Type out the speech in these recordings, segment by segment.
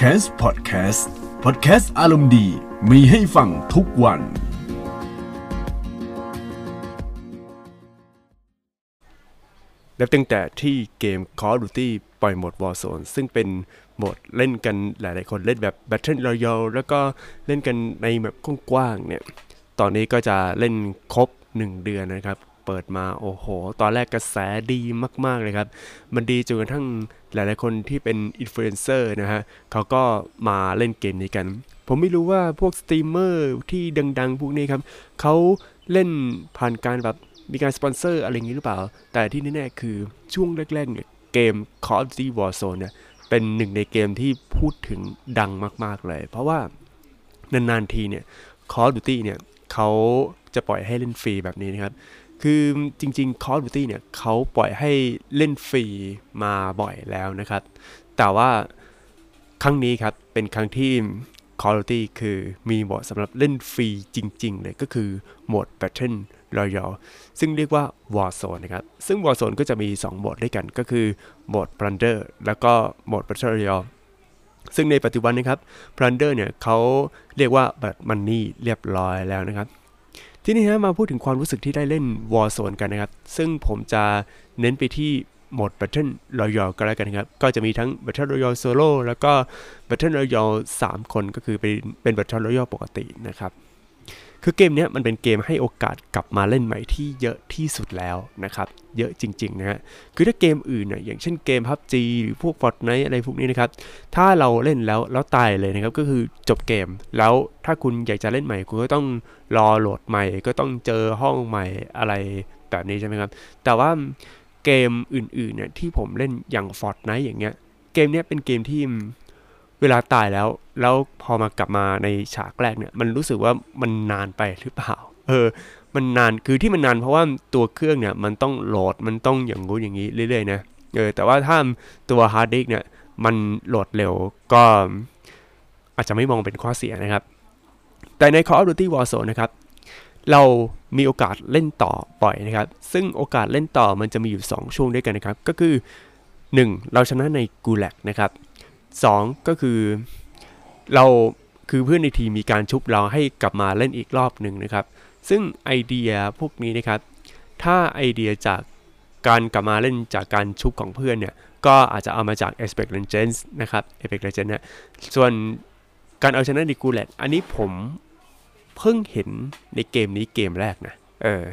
c a s Podcast Podcast อารมณ์ดีมีให้ฟังทุกวัน นับตั้งแต่ที่เกม Call of Duty ปล่อยโหมด Warzone ซึ่งเป็นโหมดเล่นกันหลาย ๆ คนเล่นแบบ Battle Royale แล้วก็เล่นกันในแบบกว้าง ๆ เนี่ย ตอนนี้ก็จะเล่นครบ 1 เดือนนะครับ เปิดมาโอ้โห ตอนแรกกระแสดีมากๆเลยครับ มันดีจนกระทั่งหลายๆคนที่เป็นอินฟลูเอนเซอร์นะฮะเขาก็มาเล่นเกมนี้กัน ผมไม่รู้ว่าพวกสตรีมเมอร์ที่ดัง ๆ พวกนี้ครับเขาเล่นผ่านการแบบมีการสปอนเซอร์อะไรอย่างนี้หรือเปล่า แต่ที่แน่ๆคือช่วงแรกๆเนี่ยเกม Call of Duty Warzone เนี่ยเป็นหนึ่งในเกมที่พูดถึงดังมากๆเลย เพราะว่านานๆทีเนี่ย Call of Duty เนี่ยเขาจะปล่อยให้เล่นฟรีแบบนี้นะครับ คือจริงๆ Call of Duty เนี่ยเขาปล่อยให้เล่นฟรีมาบ่อยแล้วนะครับ แต่ว่าครั้งนี้ครับ เป็นครั้งที่ Call of Duty คือมีโหมดสำหรับเล่นฟรีจริง ๆ เลยก็คือโหมด Battle Royale ซึ่งเรียกว่า Warzone นะครับ ซึ่ง Warzone ก็จะมี 2โหมดด้วยกันก็คือโหมด Plunder แล้วก็โหมด Battle Royale ซึ่งในปัจจุบันนะครับ Plunder เนี่ยเขาเรียกว่าแบบมันนี่เรียบร้อยแล้วนะครับ ที่นี่ฮะมาพูดถึงความรู้สึกที่ได้เล่น Warzone กันนะครับ ซึ่งผมจะเน้นไปที่โหมด Battle Royale ก็แล้วกันครับ ก็จะมีทั้ง Battle Royale Solo แล้วก็ Battle Royale 3 คนก็คือเป็นเป็น Battle Royale ปกตินะครับ คือเกมนี้มันเป็นเกมให้โอกาสกลับมาเล่นใหม่ที่เยอะที่สุดแล้วนะครับเยอะจริงๆนะฮะคือถ้าเกมอื่นเนี่ยอย่างเช่นเกม PUBG หรือพวก Fortnite อะไรพวกนี้นะครับถ้าเราเล่นแล้วแล้วตายเลยนะครับก็คือจบเกม แล้วถ้าคุณอยากจะเล่นใหม่ คุณก็ต้องรอโหลดใหม่ ก็ต้องเจอห้องใหม่อะไรแบบนี้ใช่ไหมครับแต่ว่าเกมอื่นๆเนี่ยที่ผมเล่นอย่าง Fortnite อย่างเงี้ยเกมนี้เป็นเกมที่ เวลาตายแล้ว แล้วพอมากลับมาในฉากแรกเนี่ย มันรู้สึกว่ามันนานไปหรือเปล่า เออ มันนาน คือที่มันนานเพราะว่าตัวเครื่องเนี่ย มันต้องโหลด มันต้องอย่างงู้อย่างนี้เรื่อยๆนะ เออ แต่ว่าถ้าตัวฮาร์ดดิสก์เนี่ย มันโหลดเร็ว ก็อาจจะไม่มองเป็นข้อเสียนะครับ แต่ใน Call of Duty Warzone นะครับ เรามีโอกาสเล่นต่อบ่อยนะครับ ซึ่งโอกาสเล่นต่อมันจะมีอยู่ 2 ช่วงด้วยกันนะครับ ก็คือ 1. เราชนะในกูแลกนะครับ 2. ก็คือเราคือเพื่อนในทีมมีการชุบเราให้กลับมาเล่นอีกรอบหนึ่งนะครับ ซึ่งไอเดียพวกนี้นะครับ ถ้าไอเดียจากการกลับมาเล่นจากการชุบของเพื่อนเนี่ย ก็อาจจะเอามาจาก Apex Legends นะครับ Apex Legends เนี่ยส่วนการเอาชนะในกูแลกอันนี้ผมเพิ่งเห็นในเกมนี้เกมแรกนะ เออ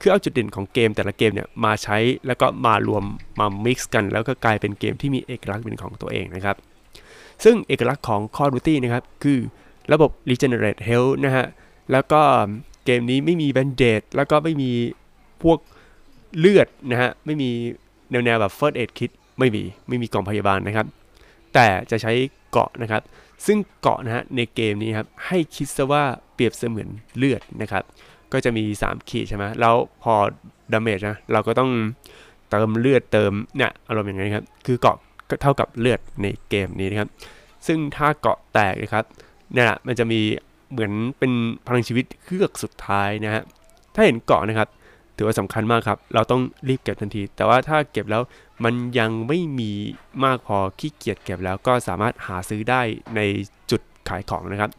คือเอาจุดเด่นของเกมแต่ละเกมเนี่ยมาใช้แล้วก็มารวมมา mix กัน แล้วก็กลายเป็นเกมที่มีเอกลักษณ์เป็นของตัวเองนะครับ ซึ่งเอกลักษณ์ของ Call of Duty นะครับ คือระบบ Regenerate Health นะฮะ แล้วก็เกมนี้ไม่มี Band-Aid แล้วก็ไม่มีพวกเลือดนะฮะ ไม่มีแนวแนวแบบ First Aid Kit ไม่มี ไม่มีกล่องพยาบาลนะครับ แต่จะใช้เกราะนะครับ ซึ่งเกราะนะฮะในเกมนี้ครับ ให้คิดซะว่าเปรียบเสมือนเลือดนะครับ ก็จะมี 3 ขีดใช่ไหมแล้วพอ damage นะ เราก็ต้องเติมเลือดเติมเนี่ยอารมณ์อย่างนี้ครับ คือเกราะ เท่ากับเลือดในเกมนี้นะครับ ซึ่งถ้าเกราะแตกนะครับเนี่ยแหละมันจะมีเหมือนเป็นพลังชีวิตเฮือกสุดท้ายนะฮะถ้าเห็นเกราะนะครับ ถือว่าสำคัญมากครับ เราต้องรีบเก็บทันที แต่ว่าถ้าเก็บแล้วมันยังไม่มีมากพอขี้เกียจเก็บแล้วก็สามารถหาซื้อได้ในจุดขายของนะครับ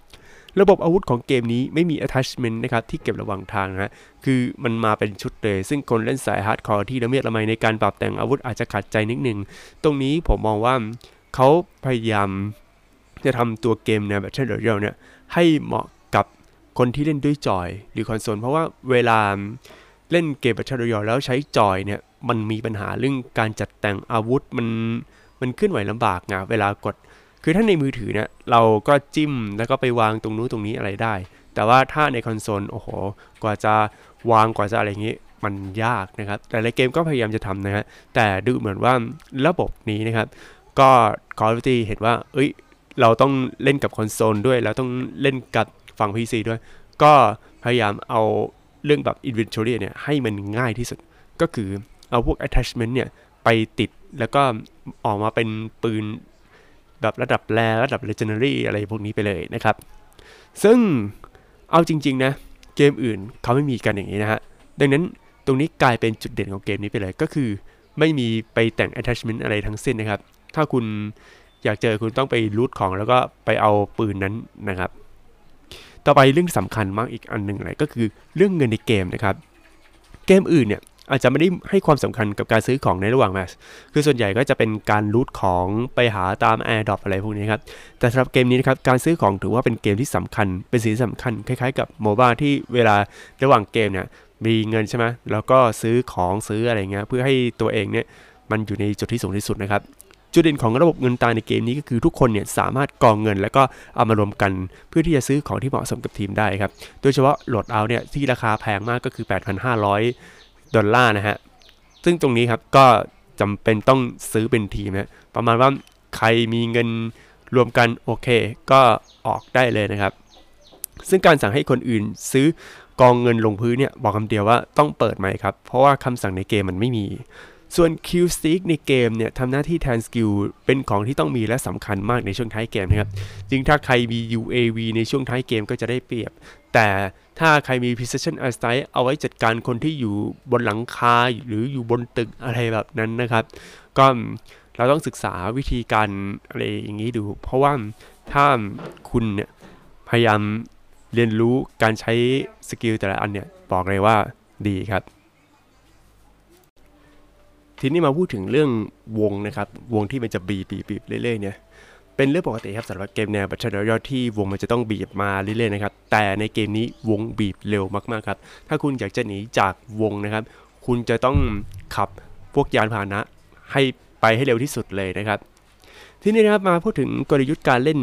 ระบบอาวุธของเกมนี้ไม่มี attachment นะครับที่เก็บระหว่างทางนะฮะคือมันมาเป็นชุดเลย ซึ่งคนเล่นสาย hardcore ที่ละเมียดละไมในการปรับแต่งอาวุธอาจจะขัดใจนิดนึง ตรงนี้ผมมองว่าเขาพยายามจะทำตัวเกมใน Battle Royale เนี่ยให้เหมาะกับคนที่เล่นด้วยจอย หรือคอนโซลเพราะว่าเวลาเล่นเกม Battle Royale แล้วใช้จอยเนี่ยมันมีปัญหาเรื่องการจัดแต่งอาวุธมันมันเคลื่อนไหวลำบากไงเวลากด คือถ้าในมือถือเนี่ยเราก็จิ้มแล้วก็ไปวางตรงนู้นตรงนี้อะไรได้ แต่ว่าถ้าในคอนโซลโอ้โห กว่าจะวางกว่าจะอะไรอย่างงี้มันยากนะครับ แต่ในเกมก็พยายามจะทำนะฮะ แต่ดูเหมือนว่าระบบนี้นะครับ ก็ Call of Duty เห็นว่า เอ้ย เราต้องเล่นกับคอนโซลด้วย แล้วต้องเล่นกับฝั่ง PC ด้วย ก็พยายามเอาเรื่องแบบ inventory เนี่ยให้มันง่ายที่สุด ก็คือเอาพวก attachment เนี่ยไปติด แล้วก็ออกมาเป็นปืน แบบระดับแรระดับ legendary อะไรพวกนี้ไปเลยนะครับ ซึ่งเอาจริง ๆ นะ เกมอื่นเขาไม่มีกันอย่างนี้นะฮะ ดังนั้นตรงนี้กลายเป็นจุดเด่นของเกมนี้ไปเลยก็คือ ไม่มีไปแต่ง attachment อะไรทั้งสิ้นนะครับ ถ้าคุณอยากเจอคุณต้องไปรูทของแล้วก็ไปเอาปืนนั้นนะครับ ต่อไปเรื่องสำคัญมากอีกอันหนึ่งเลยก็คือเรื่องเงินในเกมนะครับ เกมอื่นเนี่ย อาจจะไม่ได้ให้ความสำคัญกับการซื้อของในระหว่างแมชคือส่วนใหญ่ก็จะเป็นการรูทของไปหาตาม airdrop อะไรพวกนี้ครับ แต่สำหรับเกมนี้นะครับ การซื้อของถือว่าเป็นเกมที่สำคัญ เป็นสิ่งสำคัญ คล้ายๆ กับ MOBA ที่เวลาระหว่างเกมเนี่ยมีเงินใช่ไหมแล้วก็ซื้อของซื้ออะไรเงี้ยเพื่อให้ตัวเองเนี่ยมันอยู่ในจุดที่สูงที่สุดนะครับจุดเด่นของระบบเงินตราในเกมนี้ก็คือทุกคนเนี่ยสามารถกองเงิน แล้วก็เอามารวมกันเพื่อที่จะซื้อของที่เหมาะสมกับทีมได้ครับ โดยเฉพาะ loadout เนี่ยที่ราคาแพงมากก็คือ 8,500 ดอลลาร์นะฮะ ซึ่งตรงนี้ครับก็จำเป็นต้องซื้อเป็นทีมนะประมาณว่าใครมีเงินรวมกันโอเค ก็ออกได้เลยนะครับ ซึ่งการสั่งให้คนอื่นซื้อกองเงินลงพื้นเนี่ยบอกคำเดียวว่าต้องเปิดใหม่ครับ เพราะว่าคำสั่งในเกมมันไม่มี ส่วน Q Stick ในเกมเนี่ยทำหน้าที่แทนสกิลเป็นของที่ต้องมีและสำคัญมากในช่วงท้ายเกมนะครับ จึงถ้าใครมี UAV ในช่วงท้ายเกมก็จะได้เปรียบ แต่ ถ้าใครมี Precision Airstrike เอาไว้จัดการคนที่อยู่บนหลังคาหรืออยู่บนตึกอะไรแบบนั้นนะครับ ก็เราต้องศึกษาวิธีการอะไรอย่างนี้ดู เพราะว่าถ้าคุณเนี่ยพยายามเรียนรู้การใช้ skill แต่ละอันเนี่ยบอกเลยว่าดีครับทีนี้มาพูดถึงเรื่องวงนะครับ วงที่มันจะบีบบีบบีบเรื่อยๆเนี่ย เป็นเรื่องปกติครับสำหรับเกมแนว Battle Royale ที่วงมันจะต้องบีบมาเรื่อยๆนะครับ แต่ในเกมนี้วงบีบเร็วมากๆครับ ถ้าคุณอยากจะหนีจากวงนะครับ คุณจะต้องขับพวกยานพาหนะให้ไปให้เร็วที่สุดเลยนะครับ ทีนี้นะครับมาพูดถึงกลยุทธ์การเล่น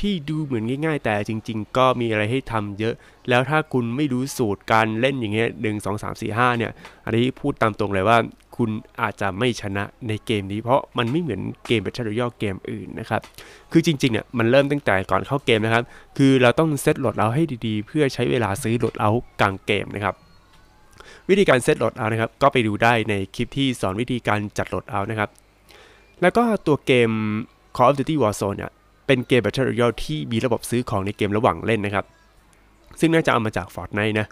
ที่ดูเหมือนง่าย ๆ แต่จริง ๆ ก็มีอะไรให้ทำเยอะ แล้วถ้าคุณไม่รู้สูตรการเล่นอย่างเงี้ยหนึ่งสองสามสี่ห้าเนี่ย อันนี้พูดตามตรงเลยว่า คุณอาจจะไม่ชนะในเกมนี้ เพราะมันไม่เหมือนเกม Battle Royale เกมอื่นนะครับ คือจริงๆเนี่ยมันเริ่มตั้งแต่ก่อนเข้าเกมนะครับ คือเราต้องเซตโหลดเอาให้ดีๆ เพื่อใช้เวลาซื้อโหลดเอากลางเกมนะครับวิธีการเซตโหลดเอานะครับ ก็ไปดูได้ในคลิปที่สอนวิธีการจัดโหลดเอานะครับ แล้วก็ตัวเกม Call of Duty Warzone เนี่ยเป็นเกม Battle Royale ที่มีระบบซื้อของในเกมระหว่างเล่นนะครับ ซึ่งน่าจะเอามาจาก Fortnite นะ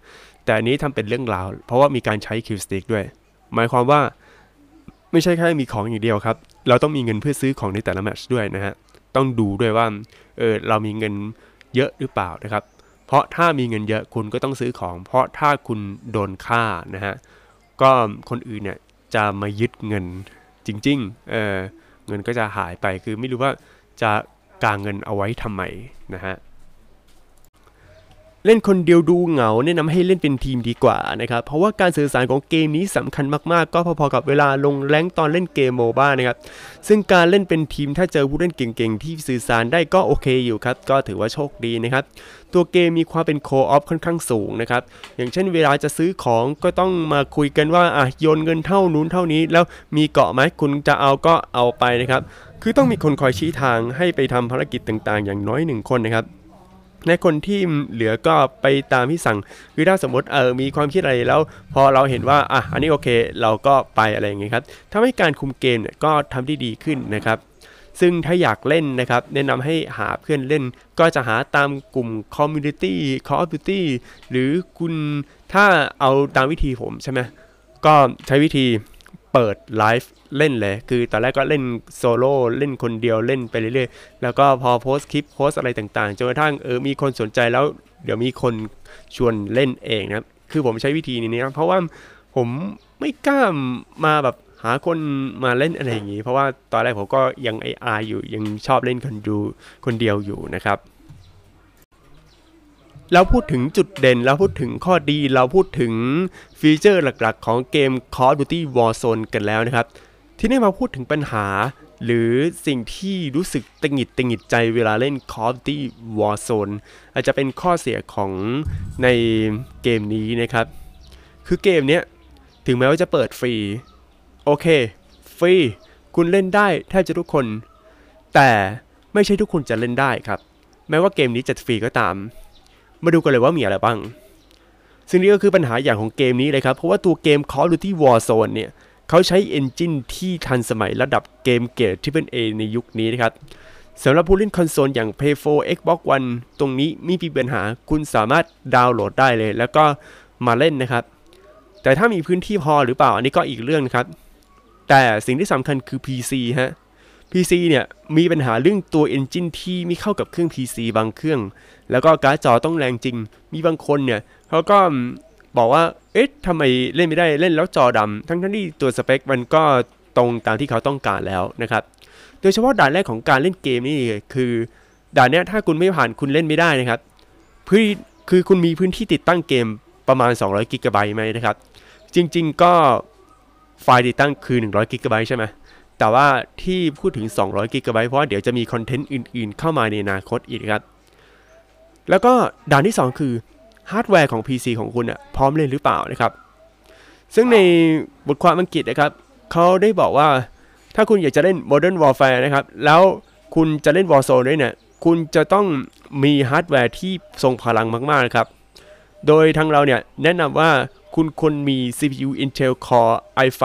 แต่อันนี้ทำเป็นเรื่องราว เพราะว่ามีการใช้ Kill Stick ด้วย หมายความว่า ไม่ใช่แค่มีของอย่างเดียวครับ เราต้องมีเงินเพื่อซื้อของในแต่ละแมตช์ด้วยนะฮะ ต้องดูด้วยว่า เออ เรามีเงินเยอะหรือเปล่านะครับ เพราะถ้ามีเงินเยอะคุณก็ต้องซื้อของ เพราะถ้าคุณโดนฆ่านะฮะ ก็คนอื่นเนี่ยจะมายึดเงินจริงๆ เออ เงินก็จะหายไป คือไม่รู้ว่าจะกางเงินเอาไว้ทำไมนะฮะ เล่นคนเดียวดูเหงาแนะนำให้เล่นเป็นทีมดีกว่านะครับ เพราะว่าการสื่อสารของเกมนี้สำคัญมากๆ ก็พอๆกับเวลาลงแรงตอนเล่นเกมโมบ้านะครับ ซึ่งการเล่นเป็นทีมถ้าเจอผู้เล่นเก่งๆ ที่สื่อสารได้ก็โอเคอยู่ครับ ก็ถือว่าโชคดีนะครับ ตัวเกมมีความเป็นโคออฟค่อนข้างสูงนะครับ อย่างเช่นเวลาจะซื้อของก็ต้องมาคุยกันว่าอะโยนเงินเท่านู้นเท่านี้ แล้วมีเกาะไหมคุณจะเอาก็เอาไปนะครับ คือต้องมีคนคอยชี้ทางให้ไปทำภารกิจต่างๆ อย่างน้อยหนึ่งคนนะครับ ในคนที่เหลือก็ไปตามที่สั่งคือถ้าสมมติเออมีความคิดอะไรแล้ว พอเราเห็นว่าอะอันนี้โอเคเราก็ไปอะไรอย่างเงี้ยครับทำให้การคุมเกมเนี่ยก็ทำได้ดีขึ้นนะครับซึ่งถ้าอยากเล่นนะครับ แนะนำให้หาเพื่อนเล่น ก็จะหาตามกลุ่ม Community Call of Duty หรือคุณถ้าเอาตามวิธีผมใช่ไหมก็ใช้วิธี เปิดไลฟ์เล่นเลย คือตอนแรกก็เล่นโซโล่เล่นคนเดียวเล่นไปเรื่อยๆ แล้วก็พอโพสต์คลิปโพสอะไรต่างๆจนกระทั่งเออมีคนสนใจแล้ว เดี๋ยวมีคนชวนเล่นเองนะครับคือผมใช้วิธีนี้นะเพราะว่าผมไม่กล้ามาแบบหาคนมาเล่นอะไรอย่างนี้ เพราะว่าตอนแรกผมก็ยังไออาอยู่ยังชอบเล่นคนดูคนเดียวอยู่นะครับ แล้วพูดถึงจุดเด่นแล้วพูดถึงข้อดี เราพูดถึงฟีเจอร์หลักๆ ของเกม Call of Duty Warzone กันแล้วนะครับ ที่นี่มาพูดถึงปัญหา หรือสิ่งที่รู้สึกตังหิดตังหิดใจเวลาเล่น Call of Duty Warzone อาจจะเป็นข้อเสียของในเกมนี้นะครับ คือเกมเนี้ยถึงแม้ว่าจะเปิดฟรี โอเค ฟรี คุณเล่นได้แทบจะทุกคน แต่ไม่ใช่ทุกคนจะเล่นได้ครับ แม้ว่าเกมนี้จะฟรีก็ตาม มาดูกันเลยว่ามีอะไรบ้าง ซึ่งนี่ก็คือปัญหาอย่างของเกมนี้เลยครับ เพราะว่าตัวเกม Call of Duty Warzone เนี่ยเขาใช้เอนจินที่ทันสมัยระดับเกมเกรดที่เป็น A ในยุคนี้นะครับสำหรับผู้เล่นคอนโซลอย่าง Play 4 Xbox One ตรงนี้ไม่มีปัญหาคุณสามารถดาวน์โหลดได้เลย แล้วก็มาเล่นนะครับ แต่ถ้ามีพื้นที่พอหรือเปล่าอันนี้ก็อีกเรื่องนะครับ แต่สิ่งที่สำคัญคือ PC ฮะ PC เนี่ยมีปัญหาเรื่องตัว Engine ที่ไม่เข้ากับเครื่อง PC บางเครื่อง แล้วก็การ์ดจอต้องแรงจริง มีบางคนเนี่ยเขาก็บอกว่า เอ๊ะทำไมเล่นไม่ได้เล่นแล้วจอดำทั้งที่ตัวสเปคมันก็ตรงตามที่เขาต้องการแล้วนะครับ โดยเฉพาะด่านแรกของการเล่นเกมนี่คือด่านเนี้ยถ้าคุณไม่ผ่านคุณเล่นไม่ได้นะครับพื้นคือคุณมีพื้นที่ติดตั้งเกมประมาณ 200กิกะไบต์ไหมนะครับ จริง ๆ ก็ไฟล์ติดตั้งคือ 100กิกะไบต์ใช่ไหม แต่ว่าที่พูดถึง 200 กิกะไบต์เพราะว่าเดี๋ยวจะมีคอนเทนต์อื่นๆ เข้ามาในอนาคตอีกครับ แล้วก็ด่านที่ 2 คือฮาร์ดแวร์ของ PC ของคุณอะพร้อมเล่นหรือเปล่านะครับ ซึ่งในบทความอังกฤษนะครับเขาได้บอกว่าถ้าคุณอยากจะเล่น Modern Warfare นะครับ แล้วคุณจะเล่น Warzone ด้วยเนี่ย คุณจะต้องมีฮาร์ดแวร์ที่ทรงพลังมากๆนะครับ โดยทางเราเนี่ยแนะนำว่าคุณควรมี CPU Intel Core i5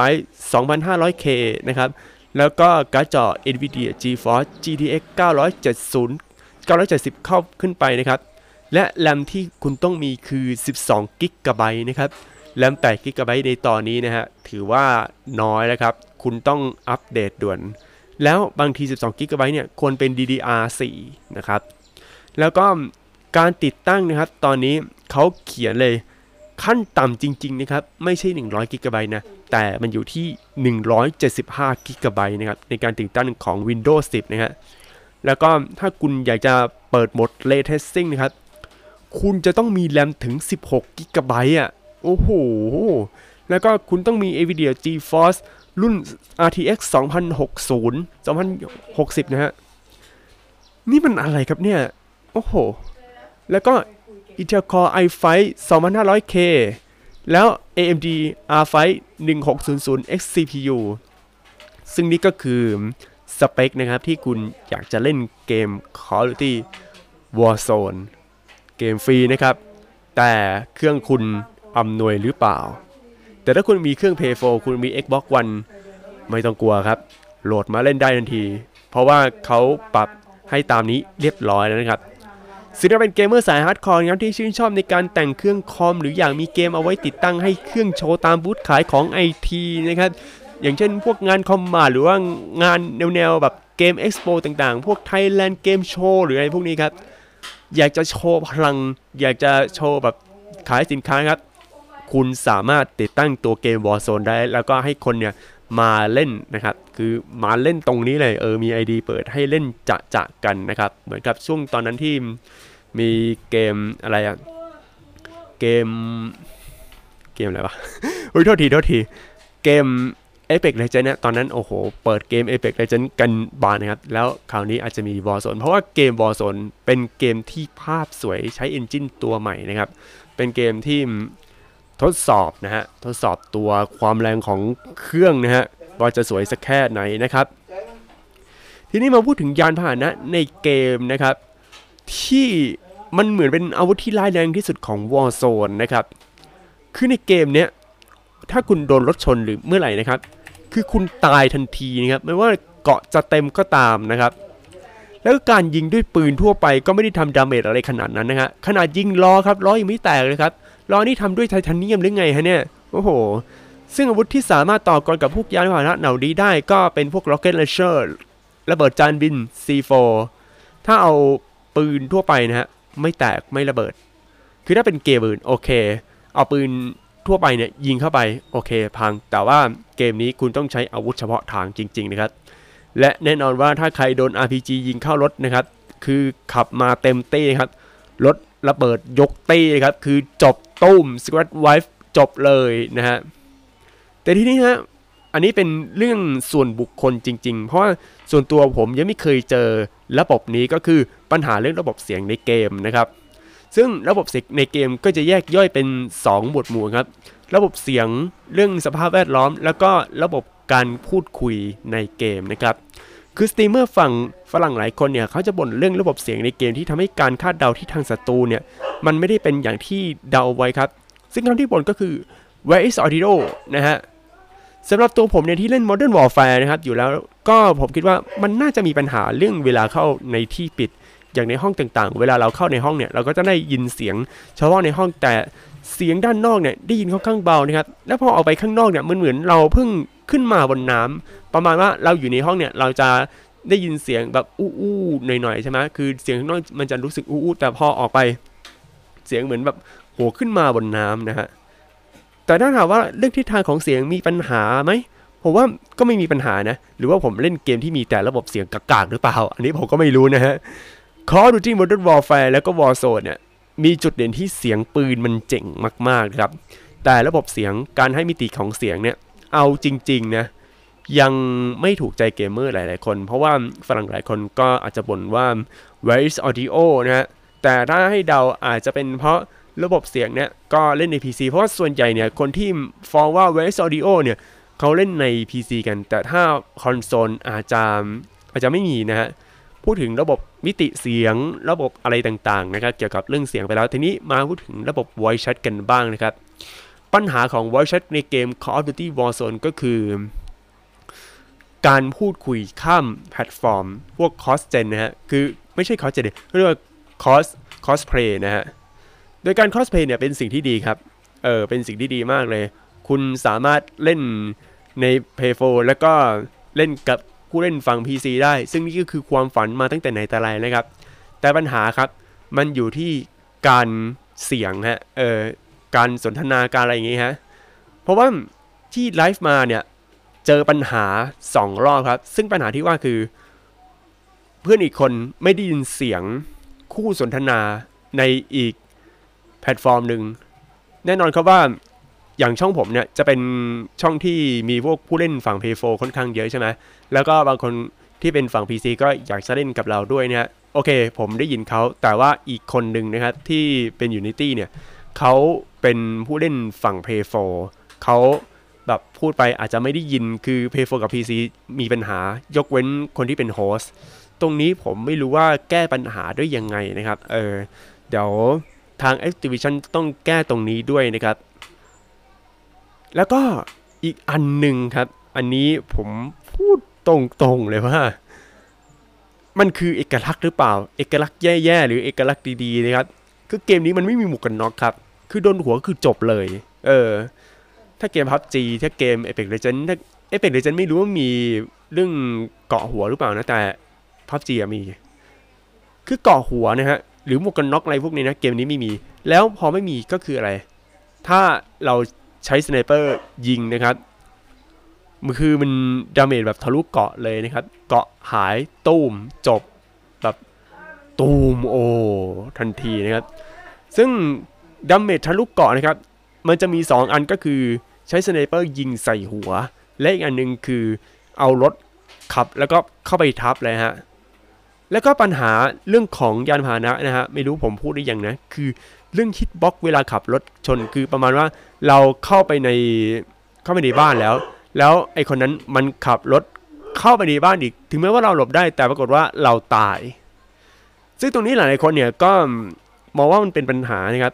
2500K นะครับ แล้วก็การ์ดจอ NVIDIA GeForce GTX 970 970 เข้าขึ้นไปนะครับ และแรมที่คุณต้องมีคือ 12 g b นะครับแรม8 g b ในตอนนี้นะฮะ ถือว่าน้อยแล้วครับ คุณต้องอัปเดตด่วน แล้วบางที 12 g b เนี่ย ควรเป็น DDR4 นะครับ แล้วก็การติดตั้งนะครับ ตอนนี้เขาเขียนเลย ขั้นต่ำจริงๆนะครับไม่ใช่ 100 g b นะ แต่มันอยู่ที่ 175 g b นะครับในการติดตั้งของ Windows 10 นะฮะแล้วก็ถ้าคุณอยากจะเปิดโหมด Ray Tracing นะครับ คุณจะต้องมีแรมถึง 16 g b อะ โอ้โห แล้วก็คุณต้องมี NVIDIA GeForce รุ่น RTX 2060 2060 นะฮะ นี่มันอะไรครับเนี่ย โอ้โห แล้วก็ Intel Core i5 2500K แล้ว AMD R5 1600X CPU ซึ่งนี่ก็คือสเปคนะครับที่คุณอยากจะเล่นเกม Call of Duty Warzone เกมฟรีนะครับ แต่เครื่องคุณอำนวยหรือเปล่า แต่ถ้าคุณมีเครื่อง Play 4คุณมี Xbox One ไม่ต้องกลัวครับ โหลดมาเล่นได้ทันที เพราะว่าเขาปรับให้ตามนี้เรียบร้อยแล้วนะครับ ซึ่งถ้าเป็นเกมเมอร์สาย hardcore ครับที่ชื่นชอบในการแต่งเครื่องคอม หรืออยากมีเกมเอาไว้ติดตั้งให้เครื่องโชว์ตามบูธขายของไอทีนะครับอย่างเช่นพวกงานคอมมาหรือว่างานแนวๆแบบเกมเอ็กซ์โปต่างๆ พวก Thailand Game Show หรืออะไรพวกนี้ครับ อยากจะโชว์พลัง อยากจะโชว์แบบขายสินค้าครับ คุณสามารถติดตั้งตัวเกม Warzone ได้ แล้วก็ให้คนเนี่ย มาเล่นนะครับ คือมาเล่นตรงนี้เลยเออมี ID เปิดให้เล่นจะจะกันนะครับ เหมือนกับช่วงตอนนั้นที่มีเกมอะไรอะเกมเกมอะไรวะอุ้ยโทษทีโทษทีเกม Apex Legends เนี่ยตอนนั้นโอ้โห เปิดเกม Apex Legends กันบานนะครับ แล้วคราวนี้อาจจะมี Warzone เพราะว่าเกม Warzone เป็นเกมที่ภาพสวยใช้ Engine ตัวใหม่นะครับ เป็นเกมที่ ทดสอบนะฮะทดสอบตัวความแรงของเครื่องนะฮะว่าจะสวยสักแค่ไหนนะครับ ทีนี้มาพูดถึงยานพาหนะในเกมนะครับ ที่มันเหมือนเป็นอาวุธที่ร้ายแรงที่สุดของ Warzone นะครับ คือในเกมเนี้ยถ้าคุณโดนรถชนหรือเมื่อไหร่นะครับ คือคุณตายทันทีนะครับ ไม่ว่าเกราะจะเต็มก็ตามนะครับ แล้วการยิงด้วยปืนทั่วไปก็ไม่ได้ทำ damage อะไรขนาดนั้นนะฮะขนาดยิงล้อครับล้อยังไม่แตกเลยครับ ล้อนี่ทำด้วยไทเทเนียมหรือไงฮะเนี่ย โอ้โห ซึ่งอาวุธที่สามารถต่อกรกับพวกยานพาหนะเหล่านี้ได้ก็เป็นพวก Rocket Launcher ระเบิดจานบิน C4 ถ้าเอาปืนทั่วไปนะฮะ ไม่แตกไม่ระเบิด คือถ้าเป็นเกมอื่นโอเค เอาปืนทั่วไปเนี่ยยิงเข้าไปโอเค พัง แต่ว่าเกมนี้คุณต้องใช้อาวุธเฉพาะทางจริง ๆ นะครับ และแน่นอนว่าถ้าใครโดน RPG ยิงเข้ารถนะครับ คือขับมาเต็มเต้ครับรถ ระเบิดยกเต้ครับ คือจบตุ้ม s q u a d Wife จบเลยนะฮะ แต่ทีนี้ฮะ อันนี้เป็นเรื่องส่วนบุคคลจริง ๆ เพราะว่าส่วนตัวผมยังไม่เคยเจอระบบนี้ก็คือปัญหาเรื่องระบบเสียงในเกมนะครับ ซึ่งระบบเสียงในเกมก็จะแยกย่อยเป็น 2 หมวดหมู่ครับ ระบบเสียงเรื่องสภาพแวดล้อม แล้วก็ระบบการพูดคุยในเกมนะครับ คือสตรีมเมอร์ฝั่งฝรั่งหลายคนเนี่ยเขาจะบ่นเรื่องระบบเสียงในเกมที่ทำให้การคาดเดาทิศทางศัตรูเนี่ย มันไม่ได้เป็นอย่างที่เดาไว้ครับ ซึ่งคำที่บ่นก็คือ where is audio นะฮะสำหรับตัวผมเนี่ยที่เล่น Modern Warfare นะครับ อยู่แล้วก็ผมคิดว่ามันน่าจะมีปัญหาเรื่องเวลาเข้าในที่ปิดอย่างในห้องต่างๆ เวลาเราเข้าในห้องเนี่ยเราก็จะได้ยินเสียงเฉพาะในห้องแต่เสียงด้านนอกเนี่ยได้ยินค่อนข้างเบานะครับ แล้วพอออกไปข้างนอกเนี่ยมันเหมือนเราเพิ่งขึ้นมาบนน้ำ ประมาณว่าเราอยู่ในห้องเนี่ยเราจะได้ยินเสียงแบบอู้อู้หน่อยๆใช่ไหมคือเสียงข้างนอกมันจะรู้สึกอู้อู้แต่พอออกไป เสียงเหมือนแบบโหขึ้นมาบนน้ำนะฮะแต่ถ้าถามว่าเรื่องทิศทางของเสียงมีปัญหาไหมผมว่าก็ไม่มีปัญหานะ หรือว่าผมเล่นเกมที่มีแต่ระบบเสียงกากๆหรือเปล่า อันนี้ผมก็ไม่รู้นะฮะ Call of Duty Modern Warfare แล้วก็ Warzone เนี่ยมีจุดเด่นที่เสียงปืนมันเจ๋งมากๆครับ แต่ระบบเสียงการให้มิติของเสียงเนี่ย เอาจริง ๆ นะ ยังไม่ถูกใจเกมเมอร์หลาย ๆ คน เพราะว่าฝรั่งหลายคนก็อาจจะบ่นว่า Where is audio นะฮะ แต่ถ้าให้เดาอาจจะเป็นเพราะระบบเสียงเนี่ยก็เล่นใน PC เพราะว่าส่วนใหญ่เนี่ยคนที่ฟ้องว่า Where is audio เนี่ยเขาเล่นใน PC กัน แต่ถ้าคอนโซลอาจจะอาจจะไม่มีนะฮะ พูดถึงระบบมิติเสียงระบบอะไรต่าง ๆ นะครับ เกี่ยวกับเรื่องเสียงไปแล้ว ทีนี้มาพูดถึงระบบ voice chat กันบ้างนะครับ ปัญหาของ voice chat ในเกม Call of Duty Warzone ก็คือ การพูดคุยข้ามแพลตฟอร์ม พวก cross gen นะฮะ คือไม่ใช่ cross gen เรียกว่า cross cosplay นะฮะ โดยการ cosplay เนี่ยเป็นสิ่งที่ดีครับ เออเป็นสิ่งที่ดีมากเลย คุณสามารถเล่นใน Play 4แล้วก็เล่นกับผู้เล่นฝั่ง PC ได้ ซึ่งนี่ก็คือความฝันมาตั้งแต่ไหนแต่ไรนะครับ แต่ปัญหาครับ มันอยู่ที่การเสียงฮะ เออการสนทนาการอะไรอย่างงี้ฮะ เพราะว่าที่ไลฟ์มาเนี่ย เจอปัญหา 2 รอบครับ ซึ่งปัญหาที่ว่าคือ เพื่อนอีกคนไม่ได้ยินเสียงคู่สนทนาในอีกแพลตฟอร์มหนึ่งแน่นอนครับว่าอย่างช่องผมเนี่ยจะเป็นช่องที่มีพวกผู้เล่นฝั่ง p 4 ค่อนข้างเยอะใช่ไหมแล้วก็บางคนที่เป็นฝั่ง PC ก็อยากจะเล่นกับเราด้วยเนี่ยโอเค ผมได้ยินเขาแต่ว่าอีกคนหนึ่งนะครับที่เป็น Unity เนี่ยเขาเป็นผู้เล่นฝั่ง p 4เขา แบบพูดไปอาจจะไม่ได้ยินคือ p 4กับ PC มีปัญหายกเว้นคนที่เป็นโฮสต์ตรงนี้ผมไม่รู้ว่าแก้ปัญหาด้วยยังไงนะครับ เออ เดี๋ยวทาง Activision ต้องแก้ตรงนี้ด้วยนะครับ แล้วก็อีกอันหนึ่งครับ อันนี้ผมพูดตรงๆเลยว่า มันคือเอกลักษณ์หรือเปล่า เอกลักษณ์แย่ๆ หรือเอกลักษณ์ดีๆนะครับ คือเกมนี้มันไม่มีหมวกกันน็อกครับ คือโดนหัวคือจบเลย เออ ถ้าเกม PUBG ถ้าเกม Apex Legends ถ้า Apex Legends ไม่รู้ว่ามีเรื่องเกราะหัวหรือเปล่านะแต่ PUBG อะมี คือเกราะหัวนะฮะหรือหมวกกันน็อกอะไรพวกนี้นะเกมนี้ไม่มี แล้วพอไม่มีก็คืออะไร ถ้าเราใช้ sniper ยิงนะครับมันคือมัน damage แบบทะลุเกราะเลยนะครับ เกราะหายตูมจบแบบตูมโอทันทีนะครับ ซึ่ง damage ทะลุเกราะนะครับ มันจะมี 2 อันก็คือ ใช้ sniper ยิงใส่หัว และอีกอันหนึงคือเอารถขับแล้วก็เข้าไปทับเลยฮะแล้วก็ปัญหาเรื่องของยานพาหนะนะฮะไม่รู้ผมพูดได้ยังนะ คือเรื่อง hitbox เวลาขับรถชนคือประมาณว่าเราเข้าไปในเข้าไปในบ้านแล้ว แล้วไอคนนั้นมันขับรถเข้าไปในบ้านอีก ถึงแม้ว่าเราหลบได้แต่ปรากฏว่าเราตาย ซึ่งตรงนี้หลายคนเนี่ยก็มองว่ามันเป็นปัญหานะครับ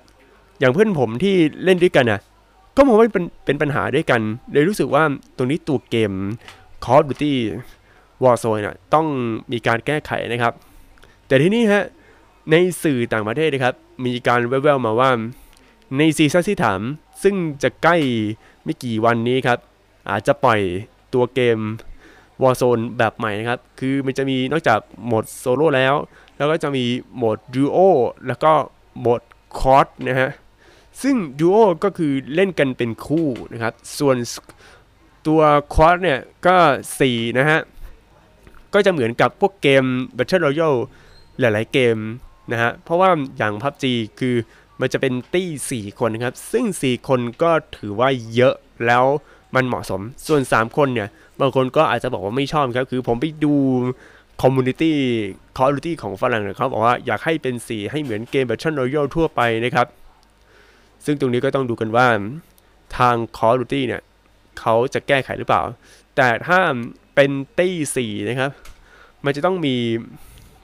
อย่างเพื่อนผมที่เล่นด้วยกันนะ ก็มองว่าเป็นเป็นปัญหาด้วยกันเลยรู้สึกว่าตรงนี้ตัวเกม Call of Duty Warzone น่ะต้องมีการแก้ไขนะครับ แต่ที่นี่ฮะในสื่อต่างประเทศนะครับ มีการแว่วๆมาว่าในซีซั่นที่สาม ซึ่งจะใกล้ไม่กี่วันนี้ครับ อาจจะปล่อยตัวเกม Warzone แบบใหม่นะครับ คือมันจะมีนอกจากโหมดโซโล่แล้ว แล้วก็จะมีโหมดดูโอแล้วก็โหมด quads นะฮะ ซึ่งดูโอก็คือเล่นกันเป็นคู่นะครับ ส่วนตัว quads เนี่ยก็ 4 นะฮะ ก็จะเหมือนกับพวกเกม Battle Royale หลาย ๆ เกมนะฮะ เพราะว่าอย่าง PUBG คือมันจะเป็นตี้ 4 คนนะครับ ซึ่ง 4 คนก็ถือว่าเยอะแล้วมันเหมาะสม ส่วน 3 คนเนี่ย บางคนก็อาจจะบอกว่าไม่ชอบครับ คือผมไปดู community Call of Duty ของฝรั่งเนี่ยเขาบอกว่าอยากให้เป็น 4 ให้เหมือนเกม Battle Royale ทั่วไปนะครับ ซึ่งตรงนี้ก็ต้องดูกันว่าทาง Call of Duty เนี่ยเขาจะแก้ไขหรือเปล่า แต่ถ้าเป็นตี้4นะครับ มันจะต้องมี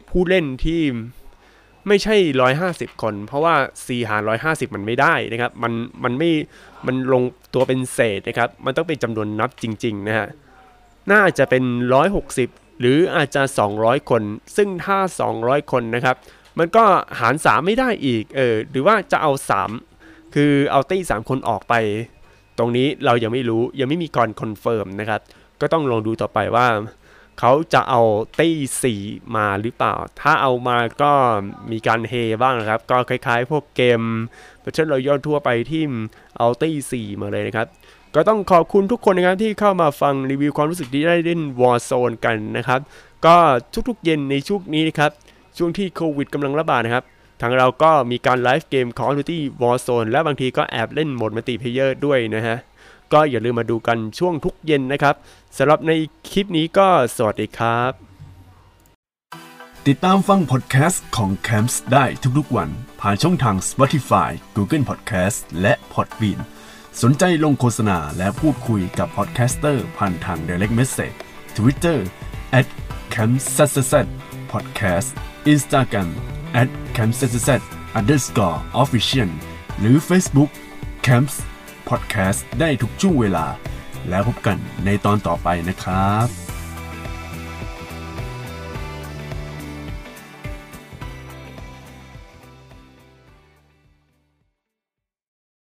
ผู้เล่นที่ไม่ใช่ 150 คน เพราะว่า 4 หาร 150 มันไม่ได้นะครับ มัน มันไม่ มันลงตัวเป็นเศษนะครับ มันต้องเป็นจำนวนนับจริง ๆ นะฮะ น่าจะเป็น 160 หรืออาจจะ 200 คน ซึ่งถ้า 200 คนนะครับ มันก็หาร 3 ไม่ได้อีก เออ หรือว่าจะเอา 3 คือเอาตี้3คนออกไป ตรงนี้เรายังไม่รู้ยังไม่มีการ confirm นะครับ ก็ต้องลองดูต่อไปว่า เขาจะเอาตี้สี่มาหรือเปล่า ถ้าเอามาก็มีการเฮบ้างนะครับ ก็คล้ายๆ พวกเกม Battle Royale ทั่วไปที่เอาตี้สี่มาเลยนะครับก็ต้องขอบคุณทุกคนนะครับที่เข้ามาฟังรีวิวความรู้สึกที่ได้เล่น Warzone กันนะครับ ก็ทุกๆเย็นในช่วงนี้นะครับ ช่วงที่โควิดกำลังระบาดนะครับ ทางเราก็มีการไลฟ์เกม Call of Duty Warzone และบางทีก็แอบเล่นโหมด multiplayer ด้วยนะฮะ ก็อย่าลืมมาดูกันช่วงทุกเย็นนะครับสำหรับในคลิปนี้ก็สวัสดีครับ ติดตามฟังพอดแคสต์ของ Camps ได้ทุกๆวัน ผ่านช่องทาง Spotify, Google Podcast และ Podbean สนใจลงโฆษณาและพูดคุยกับ podcaster ผ่านทาง Direct Message Twitter at c a m p s s podcast Instagram at c a m p s s underscore official หรือ Facebook Camps Podcast ได้ทุกช่วงเวลา แล้วพบกันในตอนต่อไปนะครับ